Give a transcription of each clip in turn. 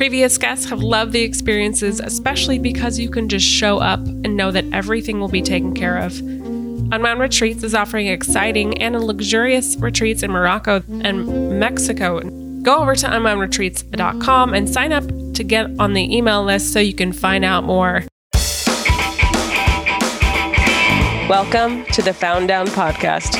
Previous guests have loved the experiences, especially because you can just show up and know that everything will be taken care of. Unwound Retreats is offering exciting and luxurious retreats in Morocco and Mexico. Go over to unwoundretreats.com and sign up to get on the email list so you can find out more. Welcome to the Found Down Podcast.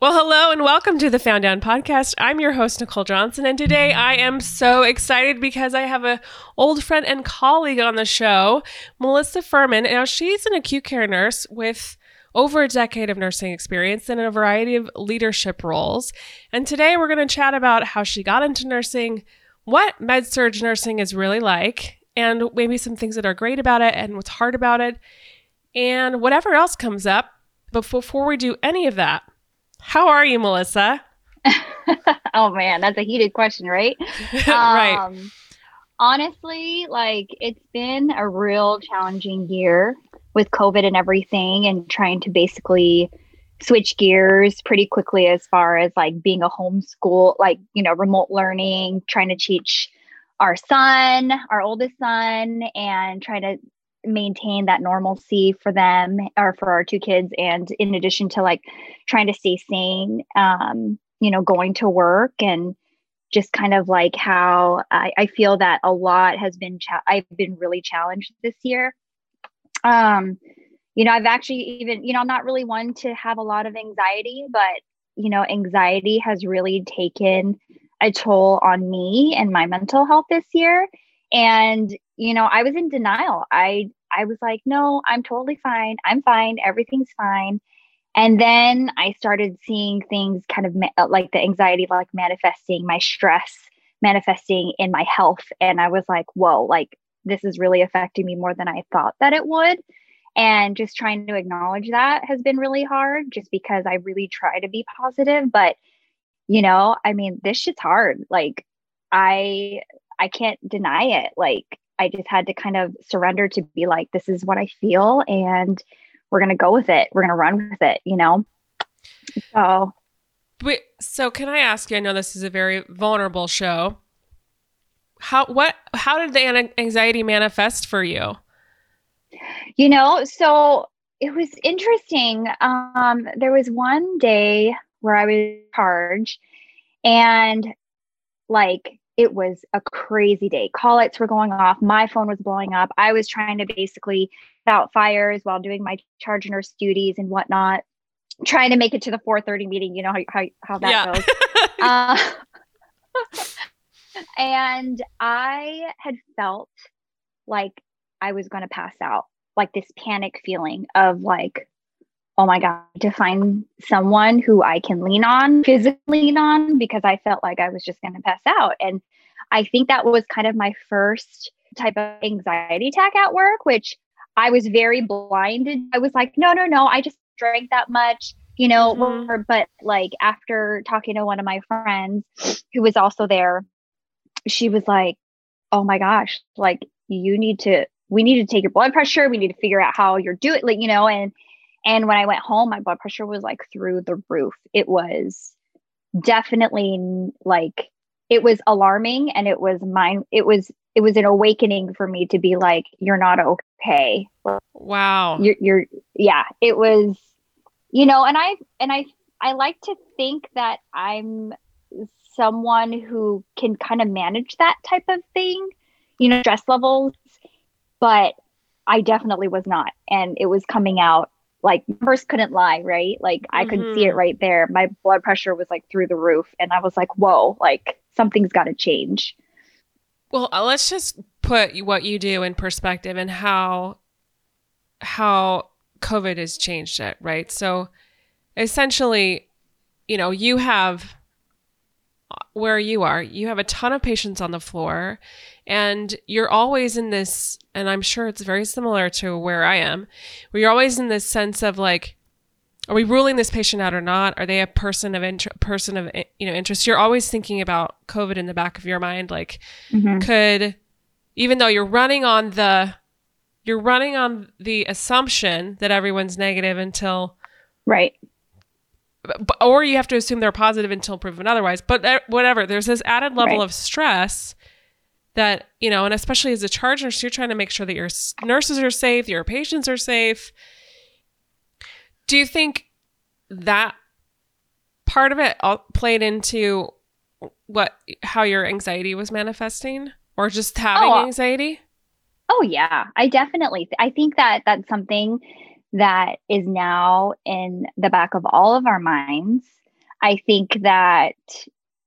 Well, hello and welcome to the Found Down podcast. I'm your host Nicole Johnson and today I am so excited because I have a old friend and colleague on the show, Melissa Furman. Now, she's an acute care nurse with over a decade of nursing experience and in a variety of leadership roles. And today we're going to chat about how she got into nursing, what med surg nursing is really like, and maybe some things that are great about it and what's hard about it, and whatever else comes up. But before we do any of that, how are you, Melissa? oh man, that's a heated question, right? right. Um, honestly, like it's been a real challenging year with COVID and everything, and trying to basically switch gears pretty quickly as far as like being a homeschool, like, you know, remote learning, trying to teach our son, our oldest son, and trying to maintain that normalcy for them or for our two kids and in addition to like trying to stay sane um you know going to work and just kind of like how I, I feel that a lot has been cha- I've been really challenged this year. Um, you know, I've actually even you know I'm not really one to have a lot of anxiety, but you know, anxiety has really taken a toll on me and my mental health this year. And you know, I was in denial. I I was like, no, I'm totally fine. I'm fine. Everything's fine. And then I started seeing things kind of ma- uh, like the anxiety, like manifesting, my stress manifesting in my health. And I was like, whoa, like this is really affecting me more than I thought that it would. And just trying to acknowledge that has been really hard just because I really try to be positive. But, you know, I mean, this shit's hard. Like, I, I can't deny it. Like, I just had to kind of surrender to be like, this is what I feel, and we're gonna go with it. We're gonna run with it, you know. So, Wait, so can I ask you? I know this is a very vulnerable show. How what? How did the anxiety manifest for you? You know, so it was interesting. Um, there was one day where I was charged, and like it was a crazy day. Call lights were going off. My phone was blowing up. I was trying to basically out fires while doing my charge nurse duties and whatnot, trying to make it to the 4:30 meeting. You know how how, how that yeah. goes. uh, and I had felt like I was going to pass out, like this panic feeling of like, oh my God, to find someone who I can lean on, physically lean on, because I felt like I was just going to pass out. And I think that was kind of my first type of anxiety attack at work, which I was very blinded. I was like, no, no, no, I just drank that much, you know. Mm-hmm. But like after talking to one of my friends who was also there, she was like, oh my gosh, like you need to, we need to take your blood pressure. We need to figure out how you're doing, like, you know, and and when I went home, my blood pressure was like through the roof. It was definitely like it was alarming and it was mine it was it was an awakening for me to be like you're not okay wow you're, you're yeah it was you know and i and i i like to think that i'm someone who can kind of manage that type of thing you know stress levels but i definitely was not and it was coming out like numbers couldn't lie, right? Like I could see it Mhm. right there. My blood pressure was like through the roof and I was like, "Whoa, like something's got to change." Well, uh, let's just put what you do in perspective and how how COVID has changed it, right? So essentially, you know, you have where you are, you have a ton of patients on the floor and you're always in this and I'm sure it's very similar to where I am, where you're always in this sense of like are we ruling this patient out or not? Are they a person of inter- person of eh, you know interest? You're always thinking about COVID in the back of your mind like mm-hmm. could even though you're running on the you're running on the assumption that everyone's negative until Right. Or you have to assume they're positive until proven otherwise. But there- whatever. There's this added level Right. of stress that you know and especially as a charge nurse you're trying to make sure that your nurses are safe your patients are safe. Do you think that part of it all played into what how your anxiety was manifesting? Or just having Oh, uh, anxiety? Oh yeah, I definitely I think that that's something that is now in the back of all of our minds. I think that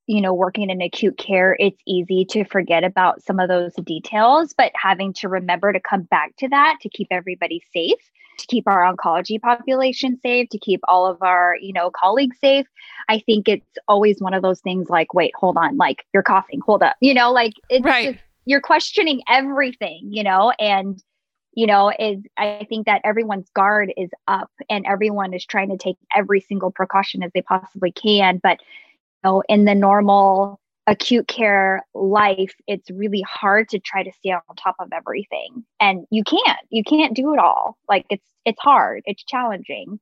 you know, working in acute care, it's easy to forget about some of those details, but having to remember to come back to that to keep everybody safe, to keep our oncology population safe, to keep all of our, you know, colleagues safe. I think it's always one of those things like, wait, hold on, like you're coughing, hold up. You know, like it's Right. just you're questioning everything, you know, and you know, is I think that everyone's guard is up and everyone is trying to take every single precaution as they possibly can. But you know, in the normal acute care life, it's really hard to try to stay on top of everything. And you can't. You can't do it all. Like it's it's hard. It's challenging.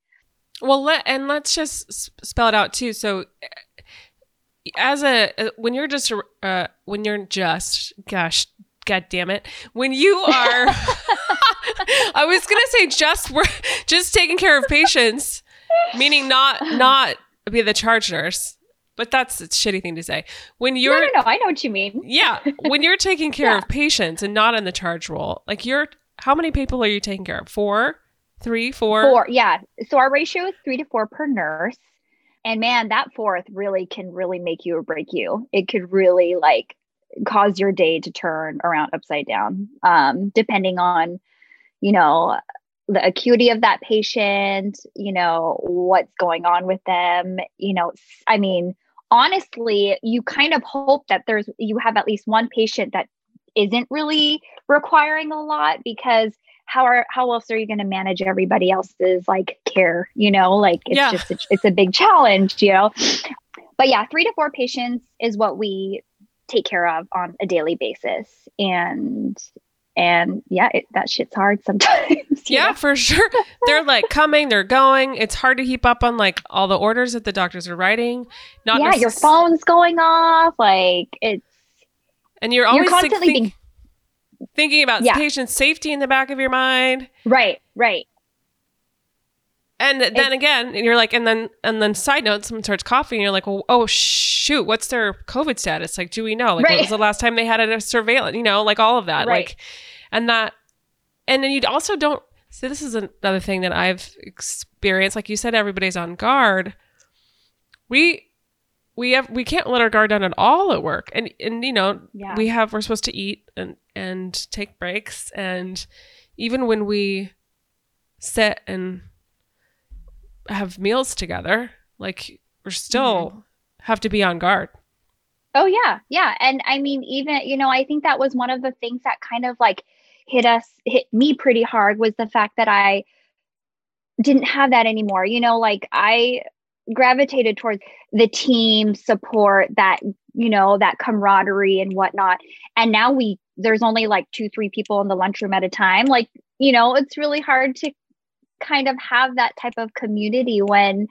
Well, let and let's just spell it out too. So, uh, as a uh, when you're just uh, when you're just gosh, god damn it, when you are, I was gonna say just just taking care of patients, meaning not not be the charge nurse, but that's a shitty thing to say. When you're no, no. I know what you mean. yeah, when you're taking care Yeah. of patients and not in the charge role, like you're how many people are you taking care of? Four, three, four. Four, yeah. So our ratio is three to four per nurse. And man, that fourth really can really make you or break you. It could really like cause your day to turn around upside down, um, depending on, you know, the acuity of that patient, you know, what's going on with them. You know, i mean, honestly, you kind of hope that there's, you have at least one patient that isn't really requiring a lot because how are how else are you going to manage everybody else's like care you know like it's Yeah. just a, it's a big challenge you know but yeah three to four patients is what we take care of on a daily basis and and yeah it, that shit's hard sometimes Yeah, know? for sure. They're like coming, they're going. It's hard to keep up on like all the orders that the doctors are writing. Not yeah your phone's going off like it's and you're you're always like, constantly think- thinking about Yeah. patient safety in the back of your mind. right right And then again, and you're like, and then and then side note, someone starts coughing, and you're like, well, oh shoot, what's their COVID status? Like, do we know? Like, Right. what was the last time they had a surveillance? You know, like all of that, Right. like, and that, and then you also don't. So this is another thing that I've experienced. Like you said, everybody's on guard. We we have we can't let our guard down at all at work, and and you know Yeah. we have we're supposed to eat and and take breaks, and even when we sit and have meals together, like we're still mm-hmm. have to be on guard. Oh yeah, yeah. And I mean, even, you know, I think that was one of the things that kind of like hit us, hit me pretty hard was the fact that I didn't have that anymore. You know, like I gravitated towards the team support, that, you know, that camaraderie and whatnot. And now we, there's only like two, three people in the lunchroom at a time. Like, you know, it's really hard to kind of have that type of community when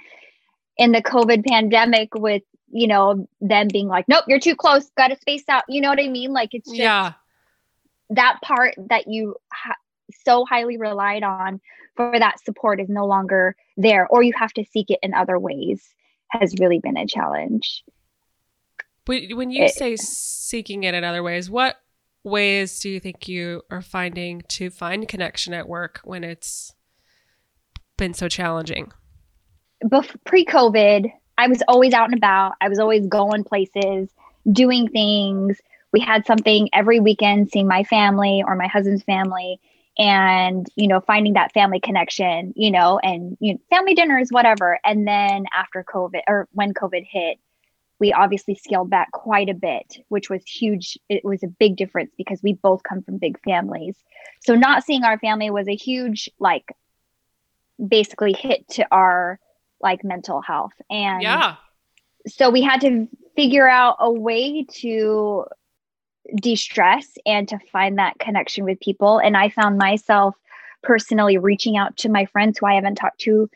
in the COVID pandemic with you know, them being like, nope, you're too close, got to space out. You know what I mean? Like it's just yeah, that part that you ha- so highly relied on for that support is no longer there, or you have to seek it in other ways has really been a challenge. when when you It- say seeking it in other ways, what ways do you think you are finding to find connection at work when it's been so challenging? Bef- pre-COVID, I was always out and about. I was always going places, doing things. We had something every weekend, seeing my family or my husband's family and you know finding that family connection you know and you know, family dinners whatever and then after covid or when covid hit we obviously scaled back quite a bit which was huge it was a big difference because we both come from big families so not seeing our family was a huge like basically hit to our like mental health and Yeah. so we had to figure out a way to de-stress and to find that connection with people and i found myself personally reaching out to my friends who i haven't talked to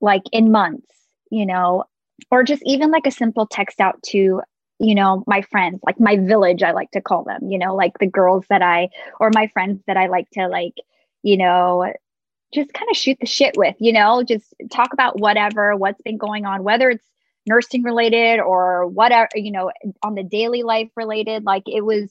like in months you know or just even like a simple text out to you know my friends like my village i like to call them you know like the girls that i or my friends that i like to like you know just kind of shoot the shit with you know? Just talk about whatever what's been going on whether it's nursing related or whatever you know on the daily life related. Like it was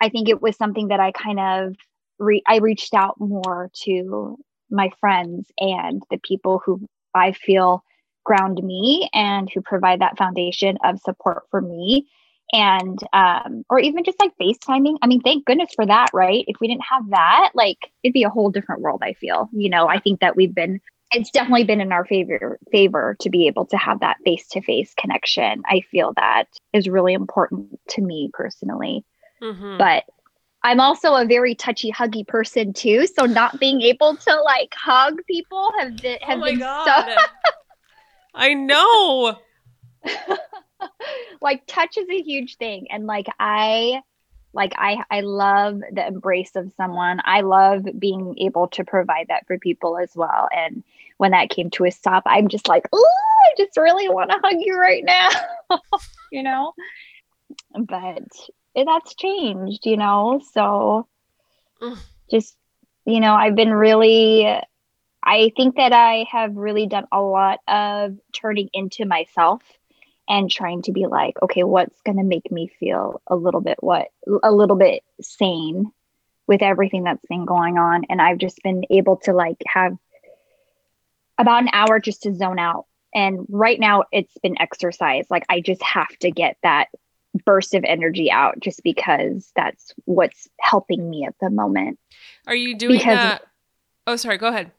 i think it was something that i kind of re- i reached out more to my friends and the people who i feel ground me and who provide that foundation of support for me and um or even just like facetiming i mean thank goodness for that right if we didn't have that like it'd be a whole different world i feel you know i think that we've been it's definitely been in our favor favor to be able to have that face to face connection. I feel that is really important to me personally. Mhm. But I'm also a very touchy huggy person too, so not being able to like hug people have been oh have my been god. I know. like touch is a huge thing and like I like I I love the embrace of someone. I love being able to provide that for people as well. And when that came to a stop, I'm just like, oh, I just really want to hug you right now, you know. But that's changed, you know. So Mm. just you know, I've been really. I think that I have really done a lot of turning into myself and trying to be like, okay, what's going to make me feel a little bit what a little bit sane with everything that's been going on and I've just been able to like have about an hour just to zone out. And right now it's been exercise. Like I just have to get that burst of energy out just because that's what's helping me at the moment. Are you doing Because- that? Oh, sorry. Go ahead.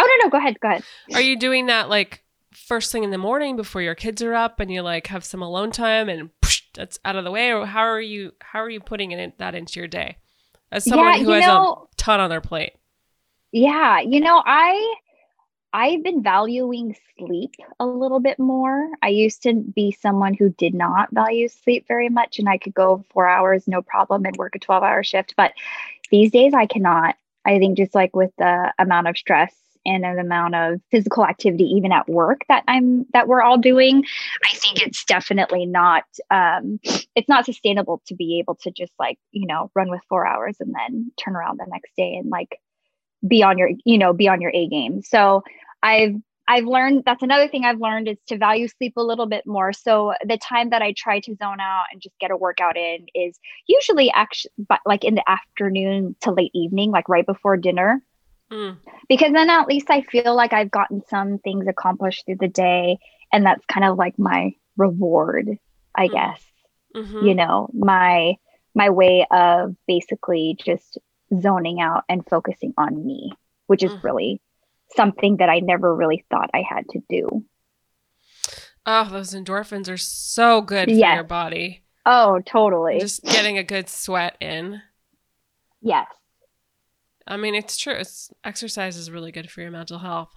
Oh no, no, go ahead, go ahead. Are you doing that like first thing in the morning before your kids are up and you like have some alone time and psh, that's out of the way or how are you how are you putting it in, that into your day as someone yeah, who has know, a ton on their plate? Yeah, you know, I I've been valuing sleep a little bit more. I used to be someone who did not value sleep very much and I could go 4 hours no problem and work a 12-hour shift, but these days I cannot. I think just like with the amount of stress and an amount of physical activity even at work that I'm that we're all doing, I think it's definitely not um it's not sustainable to be able to just like, you know, run with 4 hours and then turn around the next day and like be on your you know be on your a game. So i've i've learned that's another thing i've learned is to value sleep a little bit more. So the time that i try to zone out and just get a workout in is usually actually like in the afternoon to late evening like right before dinner Mm. because then at least i feel like i've gotten some things accomplished through the day and that's kind of like my reward i Mm. guess Mhm. you know my my way of basically just zoning out and focusing on me which is Mm. really something that i never really thought i had to do Oh, those endorphins are so good for Yes. your body. oh totally Just getting a good sweat in. yes I mean, it's true. It's exercise is really good for your mental health.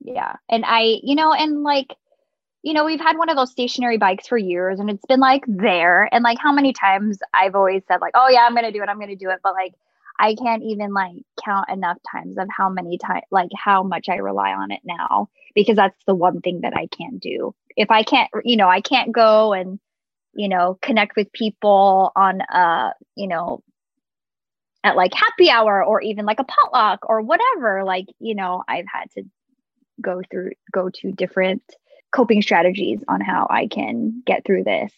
yeah. And i you know and like you know we've had one of those stationary bikes for years and it's been like there. And like how many times i've always said like oh yeah i'm gonna do it. I'm gonna do it. But like i can't even like count enough times of how many times like how much i rely on it now because that's the one thing that i can't do. If i can't you know i can't go and you know connect with people on a, you know at like happy hour or even like a potluck or whatever like you know i've had to go through go to different coping strategies on how I can get through this.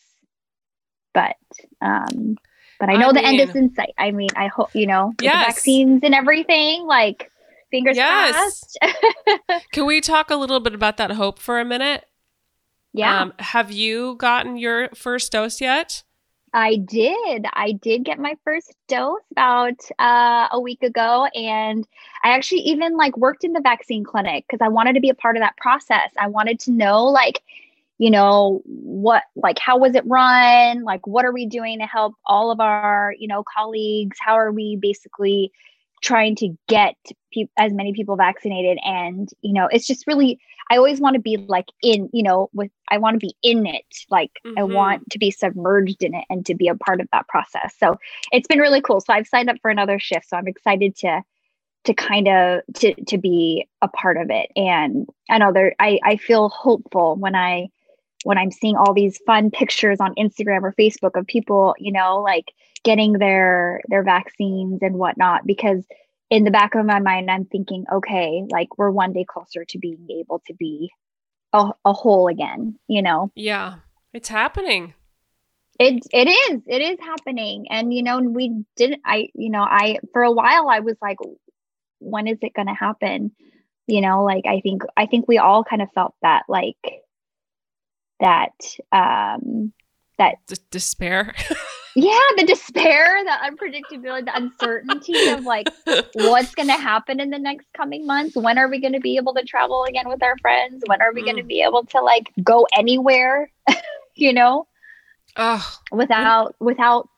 But um but I I know the end is in sight. I mean, I hope you know Yes. the vaccines and everything like Fingers Yes. crossed. Can we talk a little bit about that hope for a minute? yeah. Um, have you gotten your first dose yet? I did. I did get my first dose about uh, a week ago, and I actually even like worked in the vaccine clinic because I wanted to be a part of that process. I wanted to know, like, you know, what, like, how was it run? Like, what are we doing to help all of our, you know, colleagues? How are we basically trying to get pe- as many people vaccinated? And you know, it's just really I always want to be like in, you know, with I want to be in it. Like I Mhm. want to be submerged in it and to be a part of that process. So it's been really cool. So I've signed up for another shift. So I'm excited to to kind of to to be a part of it. And I know there I, I feel hopeful when I when I'm seeing all these fun pictures on Instagram or Facebook of people, you know, like getting their their vaccines and whatnot because in the back of my mind i'm thinking okay like we're one day closer to being able to be a, a whole again you know? Yeah, it's happening. it it is. It is happening. And you know we didn't i you know i for a while i was like when is it going to happen? You know like i think i think we all kind of felt that like that um that D- despair. yeah the despair the unpredictability the uncertainty of like what's going to happen in the next coming months when are we going to be able to travel again with our friends when are we going to Mm. be able to like go anywhere you know oh, without without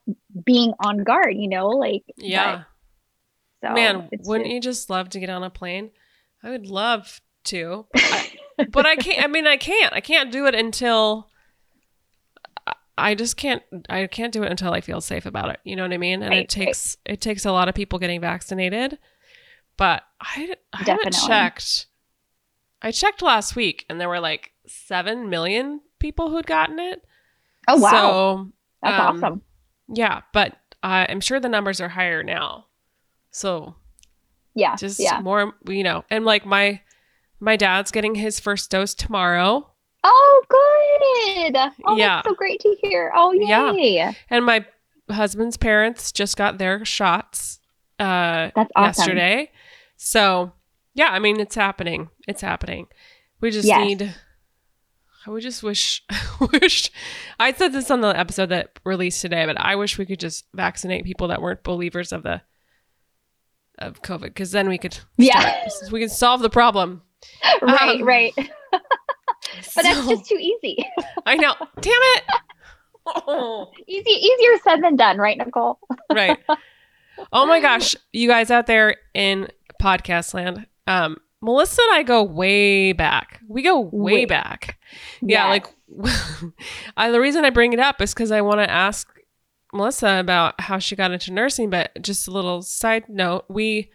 being on guard you know like yeah. but- so Man, wouldn't just- you just love to get on a plane? I would love to, but I, but I can't. I mean, I can't. I can't do it until. I- just can't. I can't do it until I feel safe about it. You know what I mean? And Right, it takes it takes a lot of people getting vaccinated. But I, I haven't checked. I checked last week, and there were like seven million people who'd gotten it. oh wow So that's um, awesome yeah, but uh, I'm sure the numbers are higher now. So yeah just yeah more you know and like my my dad's getting his first dose tomorrow oh good. Oh Yeah. that's so great to hear. Oh yay. Yeah. and my husband's parents just got their shots uh that's awesome. yesterday. So yeah i mean it's happening. It's happening. We just Yes. need i would just wish wish i said this on the episode that released today but i wish we could just vaccinate people that weren't believers of the of covid because then we could yeah. start- we can solve the problem. Right Um, right but that's just too easy I know. Damn it. Oh, easy easier said than done right nicole right. Oh my gosh, you guys out there in podcast land. Um, Melissa and I go way back. We go way Way- back. Yeah, Yes. like I, the reason I bring it up is because I want to ask Melissa about how she got into nursing. But just a little side note, we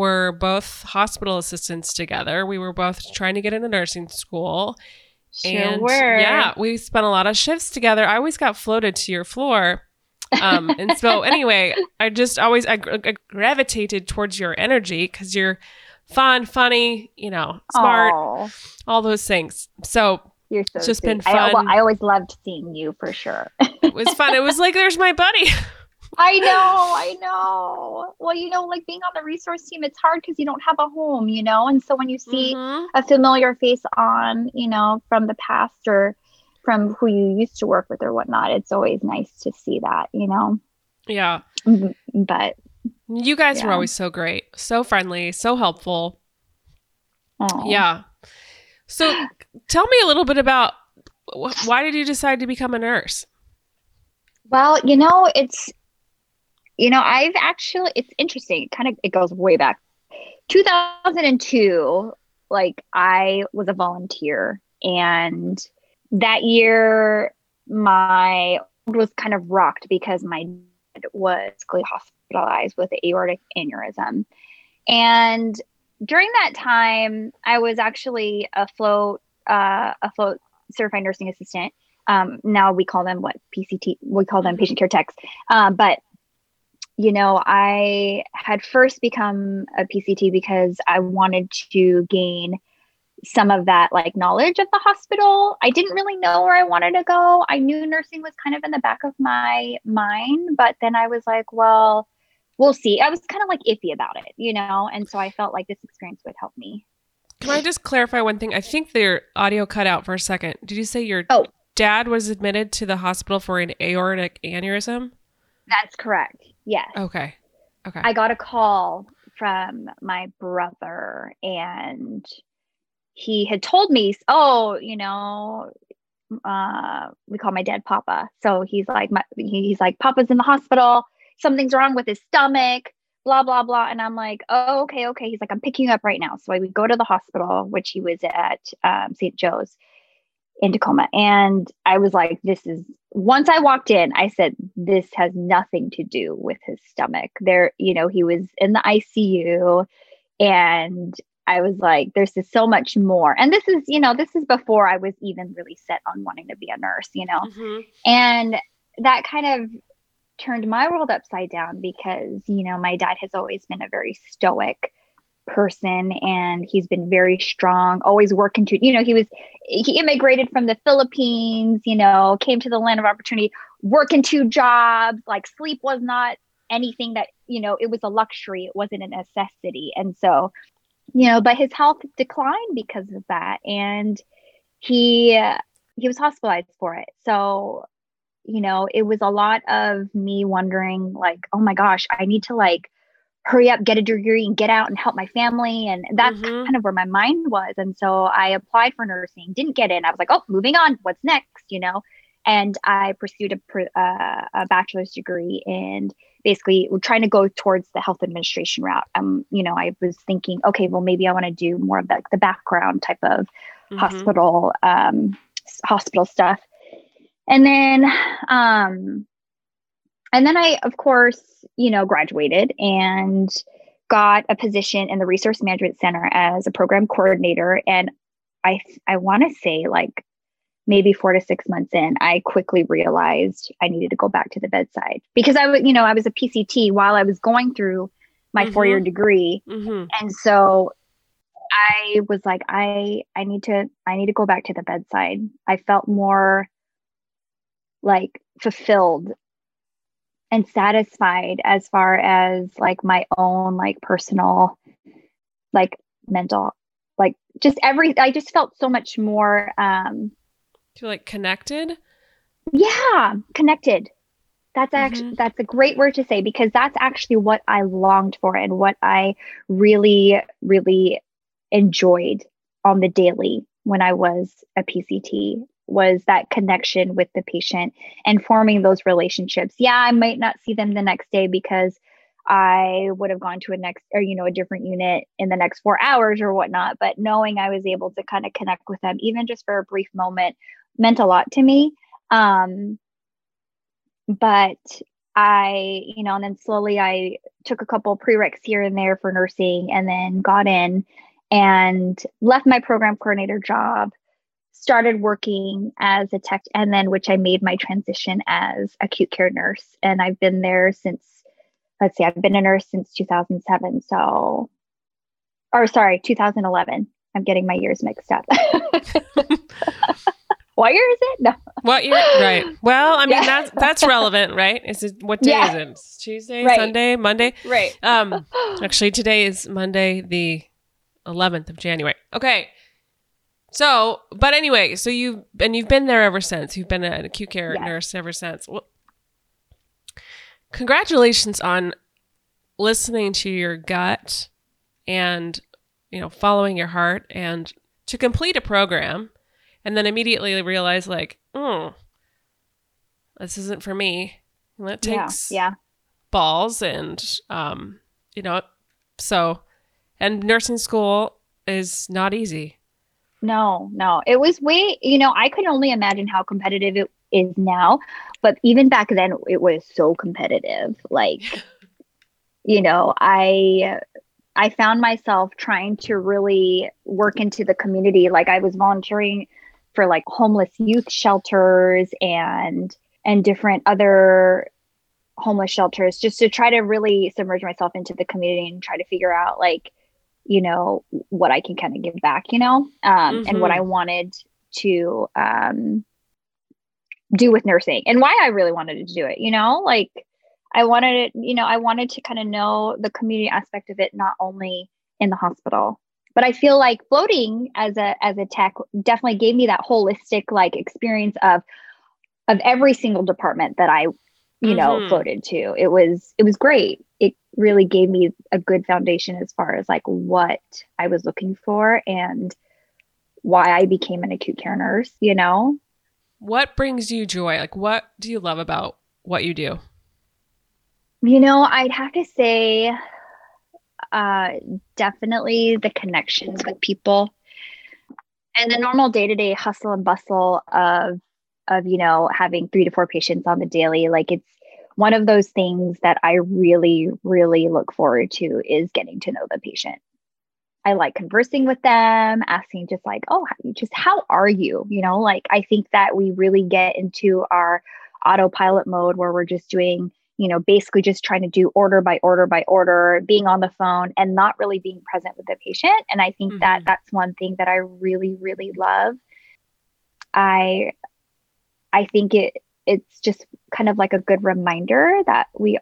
were both hospital assistants together. We were both trying to get into nursing school. sure and were yeah, we spent a lot of shifts together. I always got floated to your floor. Um, and so anyway, I just always I, I gravitated towards your energy because you're fun, funny, you know, smart, Aw, all those things. So you're so It's just sweet. been I, well, fun. I always loved seeing you for sure it was fun. It was like there's my buddy. I know, I know. Well, you know, like being on the resource team, it's hard because you don't have a home, you know. And so when you see Mhm. a familiar face on, you know, from the past or from who you used to work with or whatnot, it's always nice to see that, you know. Yeah, Mhm. But you guys were always so great, so friendly, so helpful. oh, Yeah. So tell me a little bit about wh- why did you decide to become a nurse? Well, you know, it's you know, I've actually it's interesting. It kind of it goes way back. 2002, like I was a volunteer and that year my was kind of rocked because my dad was hospitalized with aortic aneurysm. And during that time, I was actually a float uh, a float certified nursing assistant um, now we call them what PCT, we call them patient care techs. Um, but you know, I had first become a PCT because I wanted to gain some of that like knowledge of the hospital. I didn't really know where I wanted to go. I knew nursing was kind of in the back of my mind, but then I was like, well, we'll see. I was kind of like iffy about it, you know, and so I felt like this experience would help me. Can I just clarify one thing? I think their audio cut out for a second. Did you say your Oh. dad was admitted to the hospital for an aortic aneurysm? That's correct. Yes. Okay. Okay. I got a call from my brother and he had told me, oh, you know, uh, we call my dad Papa. So he's like, my, he's like, Papa's in the hospital. Something's wrong with his stomach, blah, blah, blah. And I'm like, oh, okay, okay. He's like, I'm picking you up right now. So I would go to the hospital, which he was at um, St. Joe's in Tacoma. And I was like, this is, once I walked in, I said, this has nothing to do with his stomach. There, you know, he was in the ICU and I was like, there's just so much more. And this is, you know, this is before I was even really set on wanting to be a nurse, you know? Mhm. And that kind of turned my world upside down because, you know, my dad has always been a very stoic person and he's been very strong, always working to, you know, he was, he immigrated from the Philippines, you know, came to the land of opportunity, working two jobs, like sleep was not anything that, you know, it was a luxury, it wasn't a necessity. And so, you know, but his health declined because of that. And he, he was hospitalized for it. So, you know, it was a lot of me wondering, like, oh my gosh, I need to like hurry up, get a degree, and get out and help my family. And that's Mhm. kind of where my mind was. And so I applied for nursing, didn't get in. I was like, oh, moving on. What's next? You know, and I pursued a, uh, a bachelor's degree and basically trying to go towards the health administration route. Um, you know, I was thinking, okay, well, maybe I want to do more of the, the background type of Mhm. hospital um hospital stuff and then um and then i of course you know graduated and got a position in the resource management center as a program coordinator and i i want to say like maybe 4 to 6 months in i quickly realized i needed to go back to the bedside because i would you know i was a pct while i was going through my Mhm. 4 year degree Mhm. and so i was like i i need to i need to go back to the bedside i felt more like fulfilled and satisfied as far as like my own like personal like mental like just every i just felt so much more um you like connected? yeah connected that's actually that's a great word to say because that's actually what i longed for and what i really really enjoyed on the daily when i was a pct was that connection with the patient and forming those relationships. Yeah i might not see them the next day because i would have gone to a next or you know a different unit in the next four hours or whatnot but knowing i was able to kind of connect with them even just for a brief moment meant a lot to me. Um but I, you know, and then slowly I took a couple prereqs here and there for nursing and then got in and left my program coordinator job, started working as a tech, and then which I made my transition as acute care nurse. And I've been there since, let's see, I've been a nurse since 2007. So, or sorry, 2011. I'm getting my years mixed up. what year is it? No. What year? Right. Well, I mean Yeah. that's that's relevant, right? Is it what day Yeah. is it? It's Tuesday, Right. Sunday, Monday. Right. Um, actually, today is Monday, the 11th of January. Okay. So, but anyway, so you've and you've been there ever since. You've been an acute care Yes. nurse ever since. Well, congratulations on listening to your gut and you know following your heart and to complete a program and then immediately realize like, oh, this isn't for me. And that yeah. takes Yeah. balls and um you know so and nursing school is not easy No, no. It was way, you know, I could only imagine how competitive it is now. But even back then, it was so competitive. Like, you know, I. I found myself trying to really work into the community. Like I was volunteering for like homeless youth shelters and and different other homeless shelters just to try to really submerge myself into the community and try to figure out like you know what i can kind of give back you know um, and what Mhm. i wanted to um, do with nursing and why i really wanted to do it you know like I wanted it, you know, I wanted to kind of know the community aspect of it, not only in the hospital. But I feel like floating as a as a tech definitely gave me that holistic like experience of of every single department that I, you know, mm-hmm. floated to. It was it was great. It really gave me a good foundation as far as like what I was looking for and why I became an acute care nurse, you know? What brings you joy? Like what do you love about what you do? You know, I'd have to say uh, definitely the connections with people and the normal day-to-day hustle and bustle of of you know having three to four patients on the daily like it's one of those things that i really really look forward to is getting to know the patient i like conversing with them asking just like oh just how are you you know like i think that we really get into our autopilot mode where we're just doing you know, basically just trying to do order by order by order, being on the phone and not really being present with the patient. And I think mm-hmm. that that's one thing that I really, really love. I, I think it, it's just kind of like a good reminder that we,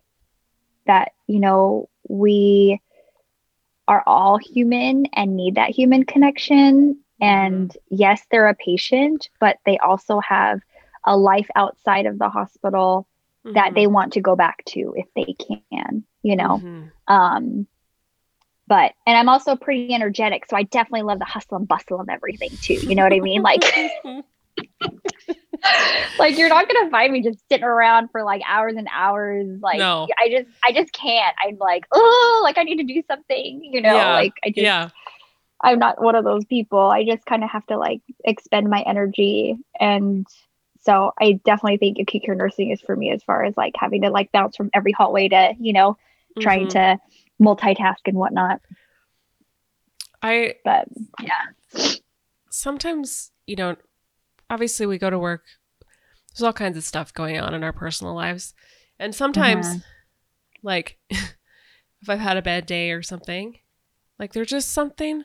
that, you know, we are all human and need that human connection. And mm-hmm. yes, they're a patient, but they also have a life outside of the hospital mm-hmm. that they mm-hmm. want to go back to if they can, you know. Mm-hmm. Um but and I'm also pretty energetic, so I definitely love the hustle and bustle of everything too. You know what I mean? Like like you're not gonna find me just sitting around for like hours and hours. Like no. I just I just can't. I'm like, oh, like I need to do something, you know, yeah. like I just yeah. I'm not one of those people. I just kind of have to like expend my energy and so I definitely think acute care nursing is for me as far as like having to like bounce from every hallway to, you know, mm-hmm. trying to multitask and whatnot. I, but yeah. Sometimes, you know, obviously we go to work, there's all kinds of stuff going on in our personal lives. And sometimes, uh-huh. like, if I've had a bad day or something, like there's just something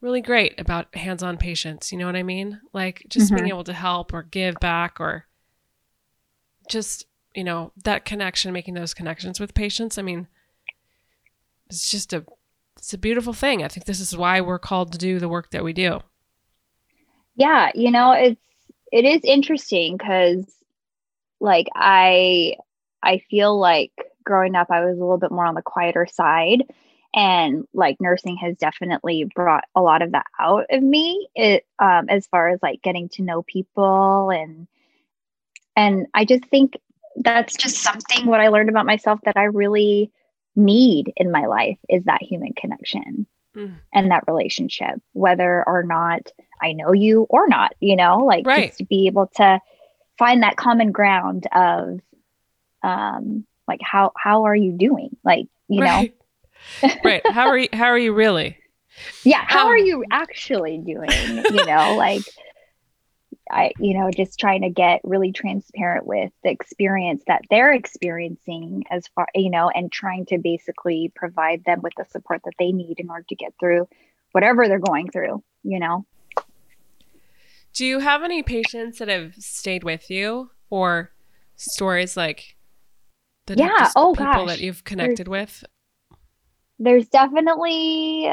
really great about hands-on patients you know what i mean like just mm-hmm. being able to help or give back or just you know that connection making those connections with patients i mean it's just a it's a beautiful thing i think this is why we're called to do the work that we do yeah you know it's it is interesting because like i i feel like growing up i was a little bit more on the quieter side and like nursing has definitely brought a lot of that out of me it um, as far as like getting to know people and and i just think that's just something what i learned about myself that i really need in my life is that human connection mm. and that relationship whether or not i know you or not you know like right. just to be able to find that common ground of um like how how are you doing like you right. know right. How are you how are you really? Yeah, how um, are you actually doing? You know, like I, you know, just trying to get really transparent with the experience that they're experiencing as far, you know, and trying to basically provide them with the support that they need in order to get through whatever they're going through, you know. Do you have any patients that have stayed with you or stories like that yeah, oh people gosh. that you've connected There's, with? there's definitely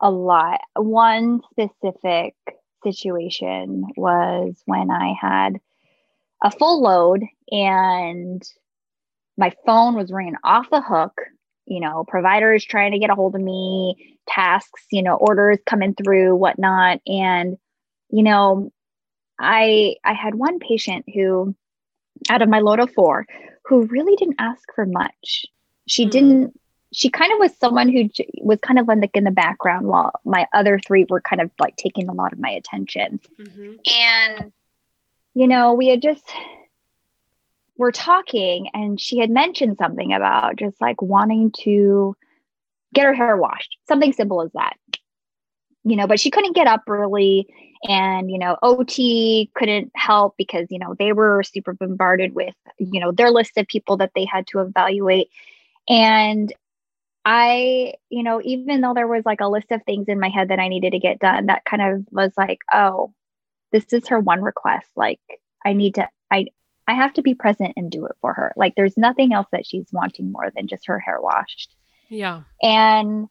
a lot. One specific situation was when I had a full load and my phone was ringing off the hook. You know, providers trying to get a hold of me, tasks, you know, orders coming through, whatnot. And, you know, I I had one patient who out of my load of four who really didn't ask for much she mm. didn't she kind of was someone who was kind of like in the background while my other three were kind of like taking a lot of my attention mm-hmm. and you know we had just we're talking and she had mentioned something about just like wanting to get her hair washed something simple as that you know but she couldn't get up early and you know ot couldn't help because you know they were super bombarded with you know their list of people that they had to evaluate and I, you know, even though there was like a list of things in my head that I needed to get done, that kind of was like, oh, this is her one request. Like, I need to, I, I have to be present and do it for her. Like there's nothing else that she's wanting more than just her hair washed. Yeah. And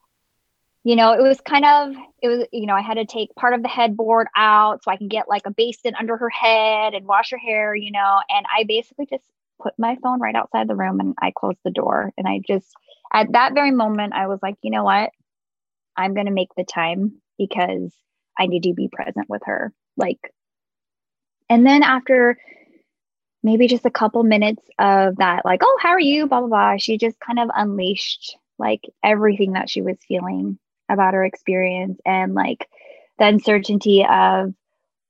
you know, it was kind of it was you know, I had to take part of the headboard out so I can get like a basin under her head and wash her hair, you know, and I basically just put my phone right outside the room and I closed the door and I just at that very moment I was like, you know what? I'm going to make the time because I need to be present with her. Like and then after maybe just a couple minutes of that, like, oh, how are you? Blah, blah, blah. She just kind of unleashed like everything that she was feeling about her experience and like the uncertainty of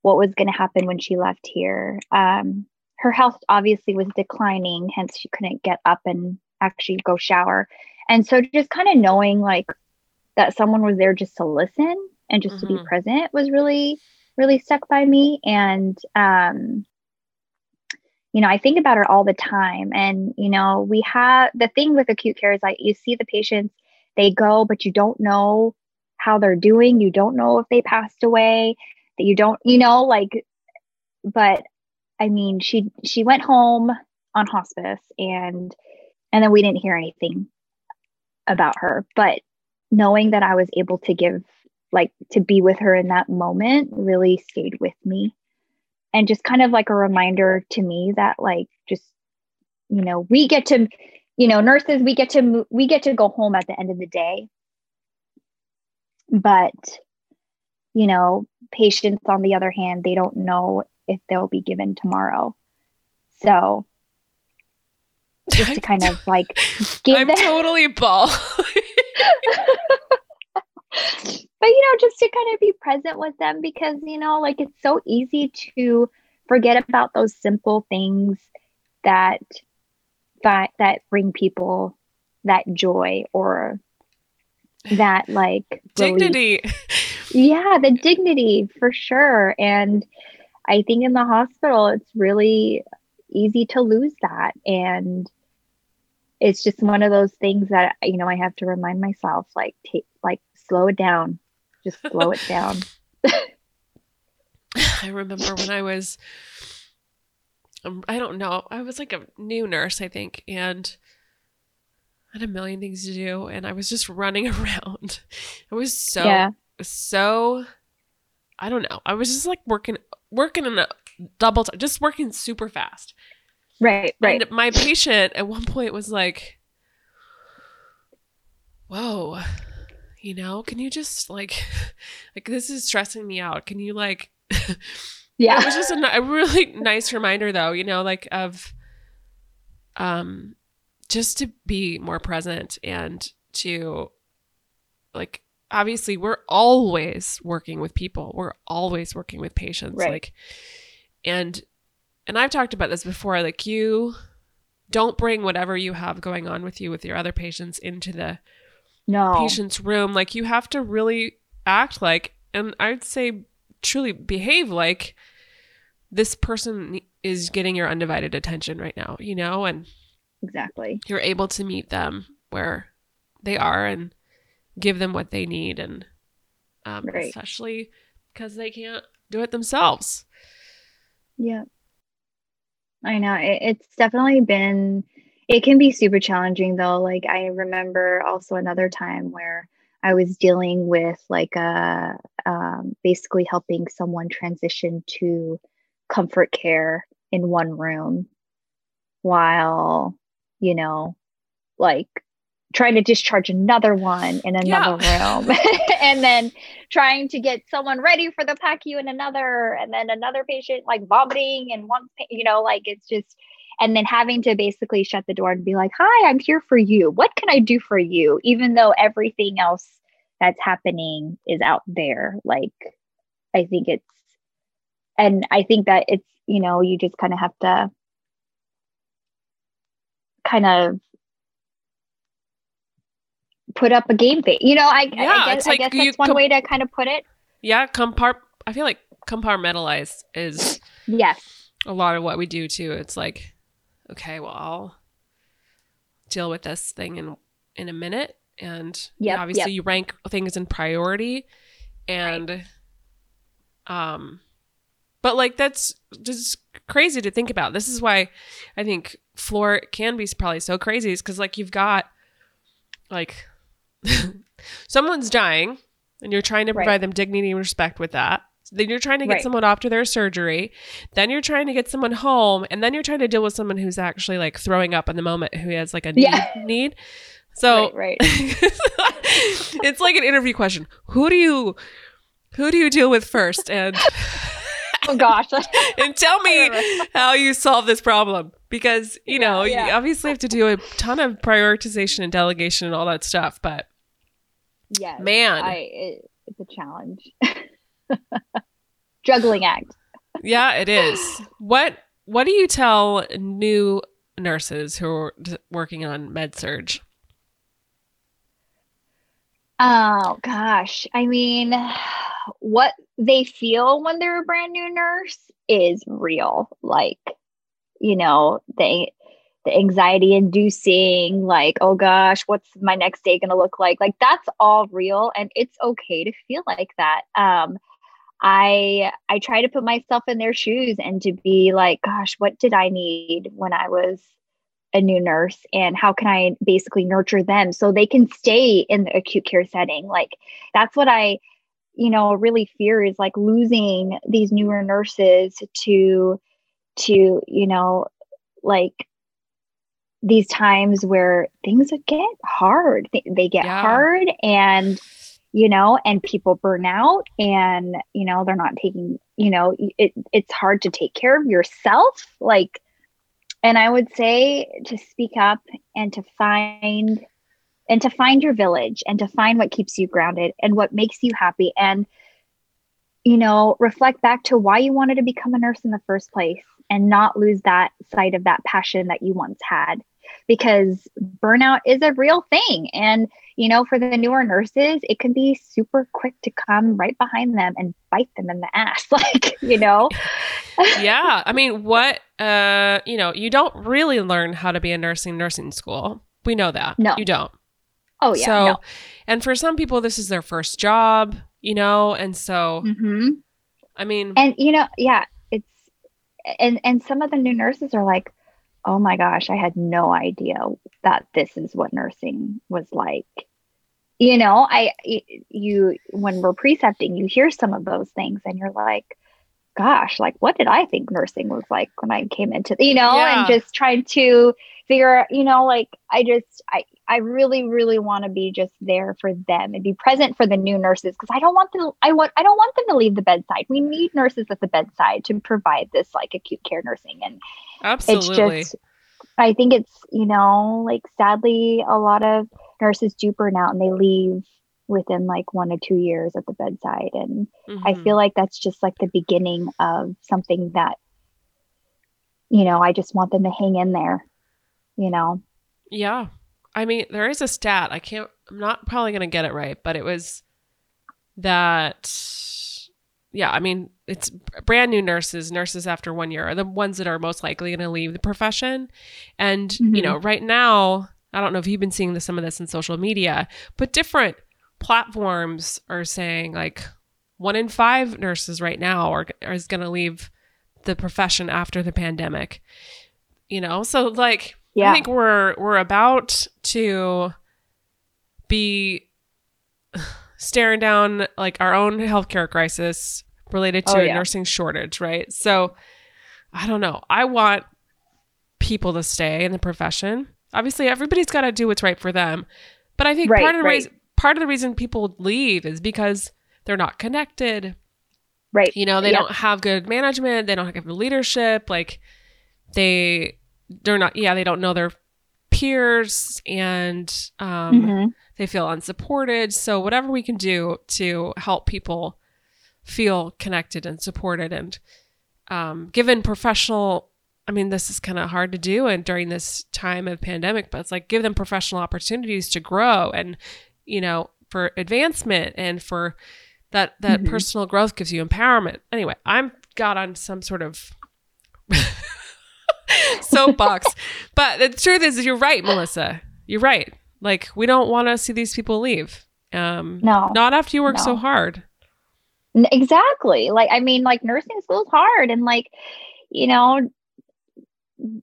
what was going to happen when she left here. Um, her health obviously was declining, hence she couldn't get up and actually go shower. And so just kind of knowing like that someone was there just to listen and just mm-hmm. to be mm-hmm. present was really, really stuck by me. And um, you know, I think about her all the time. And, you know, we have the thing with acute care is like you see the patients, they go, but you don't know how they're doing. You don't know if they passed away, that you don't, you know, like, but I mean, she she went home on hospice and and then we didn't hear anything about her. But knowing that I was able to give like to be with her in that moment really stayed with me and just kind of like a reminder to me that like just you know we get to you know nurses we get to we get to go home at the end of the day. But you know patients on the other hand they don't know if they'll be given tomorrow. So just to kind of like give I'm them- totally ball but you know just to kind of be present with them because you know like it's so easy to forget about those simple things that that that bring people that joy or that like dignity. yeah the dignity for sure. And i think in the hospital it's really easy to lose that. And it's just one of those things that you know i have to remind myself like take like slow it down just slow it down. I remember when I was, um, I don't know, I was like a new nurse, I think, and I had a million things to do, and I was just running around. I was so, yeah. so, I don't know. I was just like working, working in a double time, just working super fast. Right, right. And my patient at one point was like, "Whoa, you know can you just like like this is stressing me out. Can you like yeah. it was just a, a, really nice reminder though you know like of um just to be more present and to like obviously we're always working with people. We're always working with patients right. like and and i've talked about this before like you don't bring whatever you have going on with you with your other patients into the no. patient's room like you have to really act like and i'd say truly behave like this person is getting your undivided attention right now you know and exactly. you're able to meet them where they are and give them what they need and um, right. especially because they can't do it themselves. Yeah. I know. It, it's definitely been it can be super challenging though. Like I remember also another time where I was dealing with like a um, basically helping someone transition to comfort care in one room while you know like trying to discharge another one in another yeah. room and then trying to get someone ready for the PACU in another and then another patient like vomiting and one you know like it's just and then having to basically shut the door and be like, Hi, I'm here for you. What can I do for you? Even though everything else that's happening is out there. Like, I think it's, and I think that it's, you know, you just kind of have to kind of put up a game face. You know, I, yeah, I guess, like I guess that's one com- way to kind of put it. Yeah, compart. I feel like compartmentalize is yes a lot of what we do too. It's like okay, well, I'll deal with this thing in in a minute. And yep, obviously, yep. you rank things in priority, and right. um, But like that's just crazy to think about. This is why I think floor can be probably so crazy is because like you've got like someone's dying and you're trying to Right. provide them dignity and respect with that. Then you're trying to get Right. someone after their surgery. Then you're trying to get someone home, and then you're trying to deal with someone who's actually like throwing up in the moment, who has like a need. Yeah. need. So right, right. it's like an interview question. Who do you who do you deal with first? And Oh gosh. and tell me how you solve this problem because you know Yeah, you obviously have to do a ton of prioritization and delegation and all that stuff. But yeah, man, I it, it's a challenge. Juggling act. yeah, it is. What what do you tell new nurses who are working on med surg? Oh gosh. I mean, what they feel when they're a brand new nurse is real. Like, you know, the the anxiety inducing, like, oh gosh, what's my next day gonna look like? Like that's all real and it's okay to feel like that. Um I I try to put myself in their shoes and to be like, gosh, what did I need when I was a new nurse and how can I basically nurture them so they can stay in the acute care setting? Like that's what I, you know, really fear is like losing these newer nurses to to, you know, like these times where things get hard. They, they get Yeah. hard and you know, and people burn out and you know, they're not taking, you know, it it's hard to take care of yourself like and I would say to speak up and to find and to find your village and to find what keeps you grounded and what makes you happy and you know reflect back to why you wanted to become a nurse in the first place and not lose that sight of that passion that you once had. Because burnout is a real thing and you know for the newer nurses it can be super quick to come right behind them and bite them in the ass like you know yeah, I mean, what uh, you know, you don't really learn how to be a nurse in nursing school. We know that. No. you don't. oh yeah so, no. and for some people, this is their first job, you know, and so hmm I mean, and you know yeah it's and and some of the new nurses are like oh my gosh i had no idea that this is what nursing was like you know I, you when we're precepting you hear some of those things and you're like gosh like what did i think nursing was like when i came into you know Yeah. and just trying to figure out you know like i just i i really really want to be just there for them and be present for the new nurses because i don't want them i want i don't want them to leave the bedside we need nurses at the bedside to provide this like acute care nursing and absolutely. it's just i think it's you know like sadly a lot of nurses do burn out and they leave within like one or two years at the bedside and I Mhm. feel like that's just like the beginning of something that, you know, I just want them to hang in there, you know? Yeah. I mean, there is a stat. I can't, I'm not probably going to get it right, but it was that, yeah, I mean, it's brand new nurses, nurses after one year are the ones that are most likely going to leave the profession. And, you Mhm. know, right now, I don't know if you've been seeing this, some of this in social media, but different platforms are saying like one in five nurses right now are, are is going to leave the profession after the pandemic. You know, so like, Yeah. I think we're we're about to be staring down like our own healthcare crisis related to Oh, a yeah. nursing shortage, right? So I don't know. I want people to stay in the profession. Obviously, everybody's got to do what's right for them. But I think Right, part of the right. reason part of the reason people leave is because they're not connected. right. You know, they Yep. don't have good management, they don't have good leadership, like they they're not yeah, they don't know their peers and um Mhm. they feel unsupported. So whatever we can do to help people feel connected and supported and um given professional I mean, this is kind of hard to do and during this time of pandemic, but it's like give them professional opportunities to grow and, you know, for advancement and for that that Mhm. personal growth gives you empowerment. Anyway, I'm got on some sort of soapbox. but the truth is you're right, Melissa. You're right. Like we don't want to see these people leave. Um No. not after you work so hard. exactly like i mean like nursing school is hard and like you know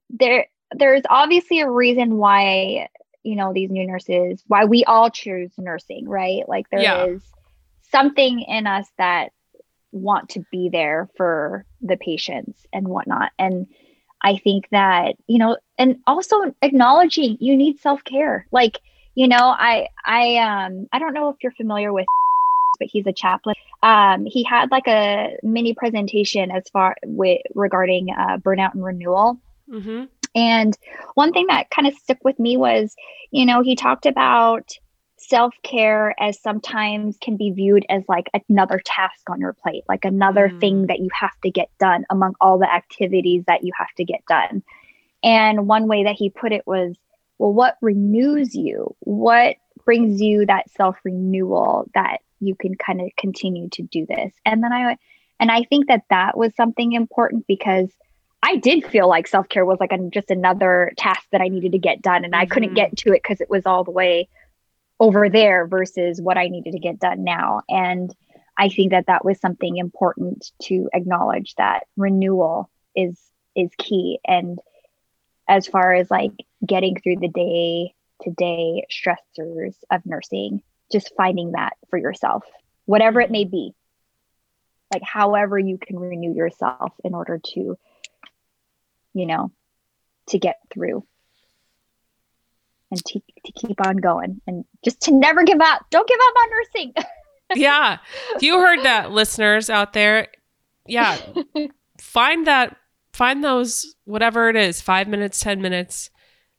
there there's obviously a reason why you know these new nurses why we all choose nursing right like there yeah. is something in us that want to be there for the patients and whatnot and i think that you know and also acknowledging you need self-care. Like you know i i um i don't know if you're familiar with but he's a chaplain. Um he had like a mini presentation as far with regarding uh, burnout and renewal. Mm-hmm. and one thing that kind of stuck with me was you know he talked about self care as sometimes can be viewed as like another task on your plate, like another mm. thing that you have to get done among all the activities that you have to get done. And one way that he put it was, well, what renews you? What brings you that self renewal that you can kind of continue to do this? And then I, and I think that that was something important because I did feel like self care was like a, just another task that I needed to get done, and mm-hmm. I couldn't mm-hmm. get to it because it was all the way over there versus what I needed to get done now. And I think that that was something important to acknowledge that renewal is is key. And as far as like getting through the day to day stressors of nursing, just finding that for yourself, whatever it may be. Like however you can renew yourself in order to, you know, to get through and to, to keep on going and just to never give up. Don't give up on nursing. yeah. You heard that, listeners out there. Yeah. find that, find those, whatever it is, five minutes, 10 minutes,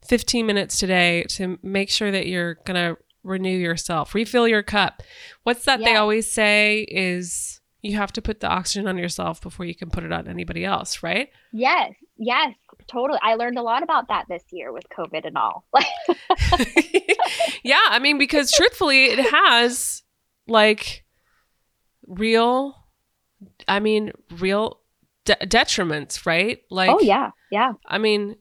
15 minutes today to make sure that you're going to renew yourself, refill your cup. What's that yeah. they always say is you have to put the oxygen on yourself before you can put it on anybody else, right? Yes. Yes totally. I learned a lot about that this year with COVID and all. yeah, I mean, because truthfully, it has like real, I mean, real de- detriments, right? Like, oh yeah, yeah. I mean,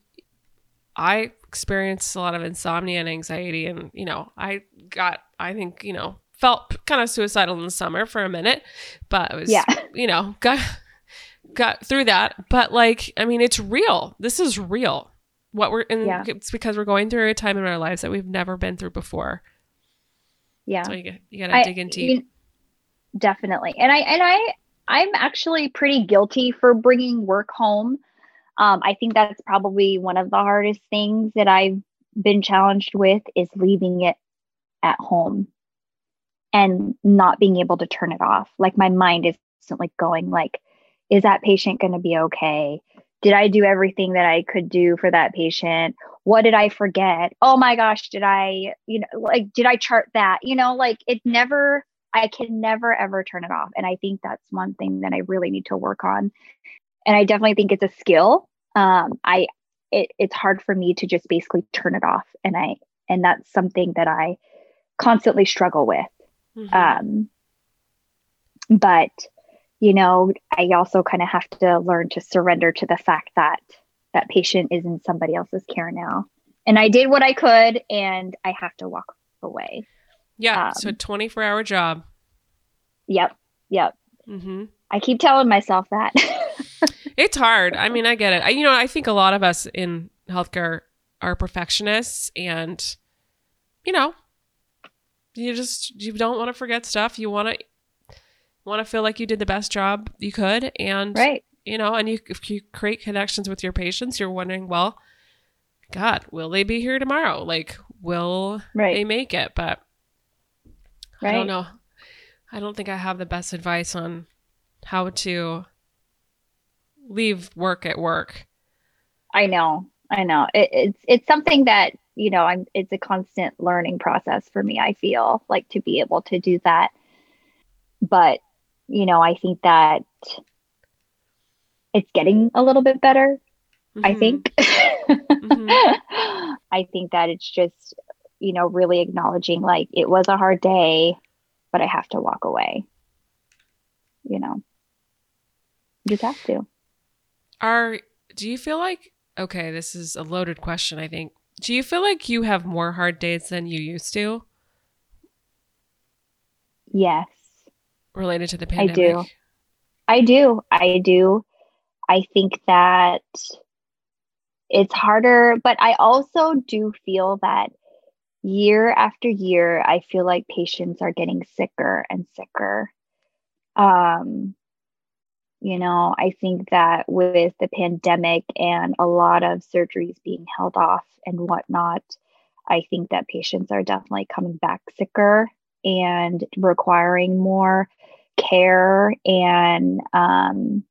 I experienced a lot of insomnia and anxiety, and you know, I got, I think, you know, felt kind of suicidal in the summer for a minute, but it was, yeah. you know, got got through that. But like, I mean, it's real. This is real. What we're in, yeah. it's because we're going through a time in our lives that we've never been through before. Yeah. So you, you gotta I, dig in deep. You, definitely. And I, and I, I'm actually pretty guilty for bringing work home. Um, I think that's probably one of the hardest things that I've been challenged with is leaving it at home and not being able to turn it off. Like my mind is constantly going like, is that patient going to be okay? Did I do everything that I could do for that patient? What did I forget? Oh my gosh, did I, you know, like, did I chart that? You know, like it never, I can never ever turn it off. And I think that's one thing that I really need to work on. And I definitely think it's a skill. Um, I, it, it's hard for me to just basically turn it off. And I, and that's something that I constantly struggle with. Mm-hmm. Um, but you know, I also kind of have to learn to surrender to the fact that that patient is in somebody else's care now. And I did what I could and I have to walk away. Yeah. Um, so 24 hour job. Yep. Yep. Mm-hmm. I keep telling myself that. it's hard. I mean, I get it. I, you know, I think a lot of us in healthcare are perfectionists and, you know, you just, you don't want to forget stuff. You want to want to feel like you did the best job you could and right. you know and you if you create connections with your patients you're wondering well god will they be here tomorrow? Like will right. they make it? But right. i don't know. I don't think i have the best advice on how to leave work at work. I know. I know. It, it's it's something that you know i'm it's a constant learning process for me i feel like to be able to do that. But you know, I think that it's getting a little bit better. Mm-hmm. I think. mm-hmm. I think that it's just, you know, really acknowledging like it was a hard day, but I have to walk away. You know, you just have to. Are, do you feel like, okay, this is a loaded question, I think. Do you feel like you have more hard days than you used to? Yes. Related to the pandemic? I do. I do. I do. I think that it's harder, but I also do feel that year after year, I feel like patients are getting sicker and sicker. Um, you know, I think that with the pandemic and a lot of surgeries being held off and whatnot, I think that patients are definitely coming back sicker and requiring more care and um,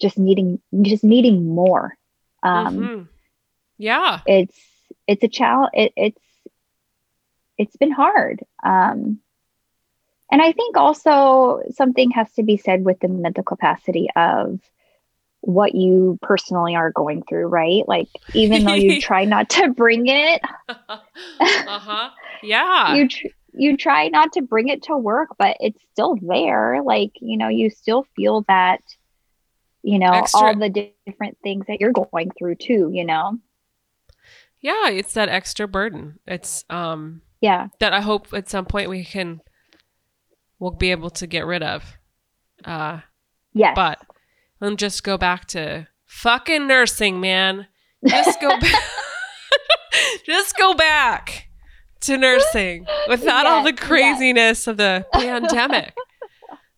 just needing just needing more. Um, Mhm. Yeah. It's it's a challenge. It, it's it's been hard. Um, and I think also something has to be said with the mental capacity of what you personally are going through, right? Like even though you try not to bring it, uh-huh. Yeah. you tr- you try not to bring it to work, but it's still there. Like you know, you still feel that, you know, Extra- all the di- different things that you're going through too. You know, yeah, it's that extra burden. It's um yeah, that I hope at some point we can we'll be able to get rid of. Uh yes, but let just go back to fucking nursing, man. Just go back. just go back to nursing without all the Yes, yes. craziness of the pandemic.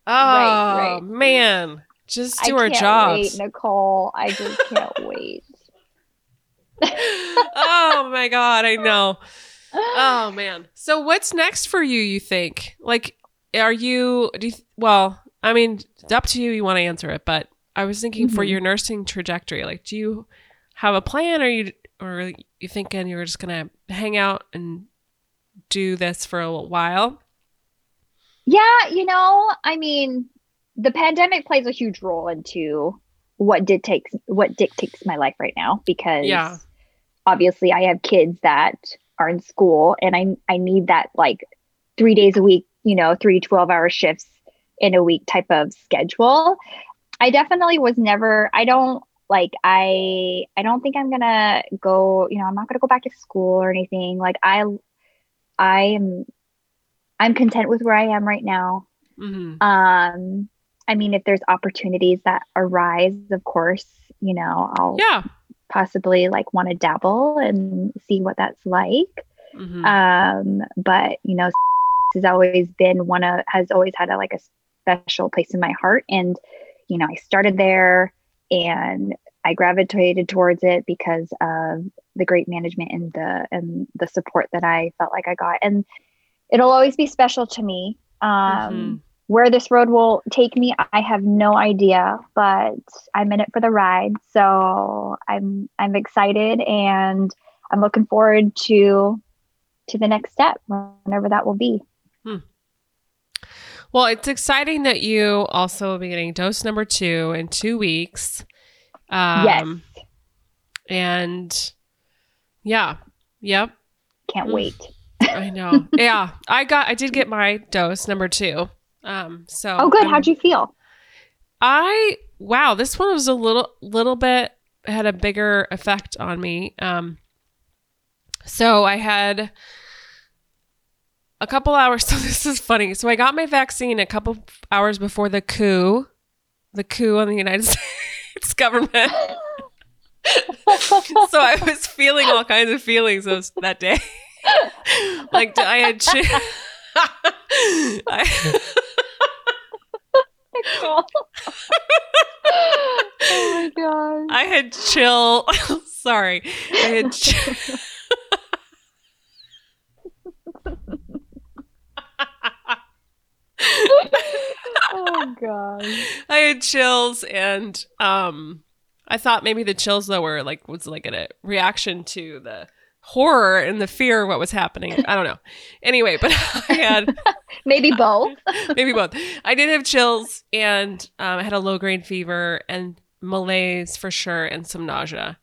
Oh right. man, just do I our jobs. Wait, Nicole, I just can't wait. oh my god, I know. Oh man. So what's next for you? You think? Like, are you? Do you, well, I mean, it's up to you. You want to answer it, but I was thinking for Mhm. your nursing trajectory. Like, do you have a plan, or you, or you thinking you're just gonna hang out and do this for a while? Yeah, you know, I mean, the pandemic plays a huge role into what dictates what dictates my life right now because Yeah. obviously I have kids that are in school and I I need that like 3 days a week, you know, three 12-hour shifts in a week type of schedule. I definitely was never I don't like I I don't think I'm to go, you know, I'm not to go back to school or anything. Like I I am I'm content with where I am right now. hmm Um, I mean, if there's opportunities that arise, of course, you know, I'll Yeah. possibly like want to dabble and see what that's like. hmm Um, but you know, has always been one of has always had a, like a special place in my heart, and you know, I started there and I gravitated towards it because of the great management and the and the support that I felt like I got, and it'll always be special to me. Um, Mhm. where this road will take me, I have no idea, but I'm in it for the ride. So I'm I'm excited and I'm looking forward to to the next step, whenever that will be. Well, it's exciting that you also will be getting dose number two in two weeks. Um, yes, And yeah, yep. can't mm. wait. I know. yeah, I got. I did get my dose number two. Um. So. Oh, good. I'm- How'd you feel? I wow. This one was a little, little bit had a bigger effect on me. Um. So I had a couple hours. So this is funny. So I got my vaccine a couple hours before the coup, the coup on the United States government. so I was feeling all kinds of feelings those that day. like I had. Chi- I, oh my god. I had chill. Sorry, I had. Ch- Oh god. I had chills, and um, I thought maybe the chills though were like was like a reaction to the horror and the fear of what was happening. I don't know. Anyway, but I had Maybe both. maybe both. I did have chills, and um, I had a low grade fever and malaise for sure, and some nausea.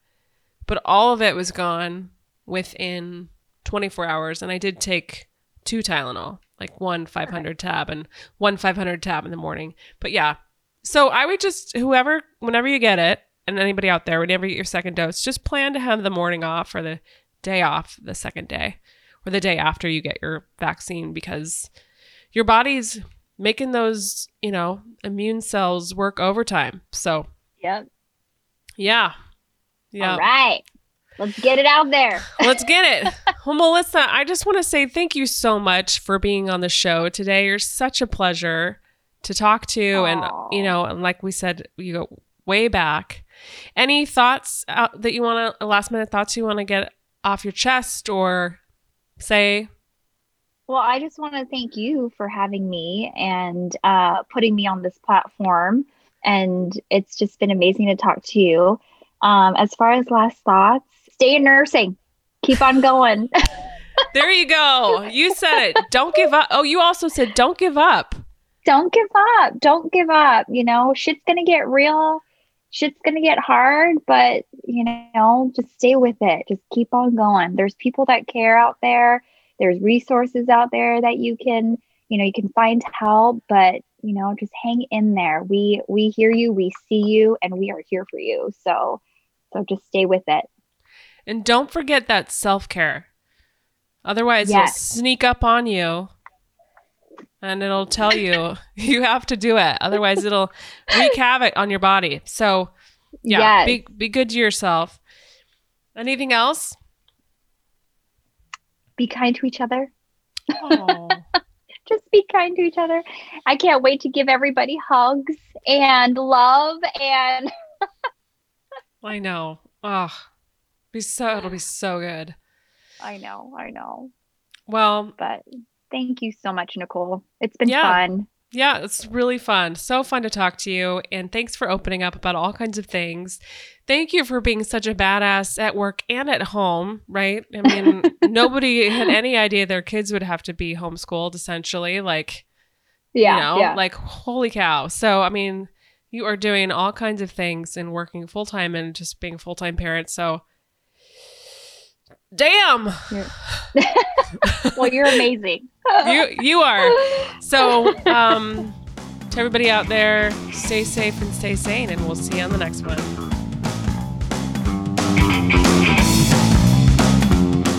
But all of it was gone within 24 hours, and I did take two Tylenol, like one 500 tab and one 500 tab in the morning. But yeah, so I would just whoever, whenever you get it, and anybody out there, whenever you get your second dose, just plan to have the morning off or the day off the second day or the day after you get your vaccine because your body's making those, you know, immune cells work overtime. So, Yep. yeah. Yeah. All right. Let's get it out there. Let's get it. Well, Melissa, I just want to say thank you so much for being on the show today. You're such a pleasure to talk to. And, you know, and like we said, you go way back. Any thoughts uh, that you want to, last minute thoughts you want to get off your chest or say? Well, I just want to thank you for having me and uh, putting me on this platform. And it's just been amazing to talk to you. Um, as far as last thoughts, stay in nursing. Keep on going. There you go. You said it. Don't give up. Oh, you also said don't give up. Don't give up. Don't give up. You know, shit's going to get real. Shit's going to get hard, but, you know, just stay with it. Just keep on going. There's people that care out there. There's resources out there that you can, you know, you can find help, but, you know, just hang in there. We we hear you, we see you, and we are here for you. So so just stay with it. And don't forget that self care. Otherwise, Yes. it'll sneak up on you and it'll tell you you have to do it. Otherwise, it'll wreak havoc on your body. So, yeah, Yes. be, be good to yourself. Anything else? Be kind to each other. Oh, Just be kind to each other. I can't wait to give everybody hugs and love and I know. Oh, be so, it'll be so good. I know, I know. Well, But thank you so much, Nicole. It's been Yeah. fun. Yeah, it's really fun. So fun to talk to you. And thanks for opening up about all kinds of things. Thank you for being such a badass at work and at home, right? I mean, nobody had any idea their kids would have to be homeschooled essentially. Like, Yeah. you know, yeah. like, holy cow. So, I mean, you are doing all kinds of things and working full time and just being full time parents. So, damn, well, you're amazing. you you are. So, um, to everybody out there, stay safe and stay sane, and we'll see you on the next one.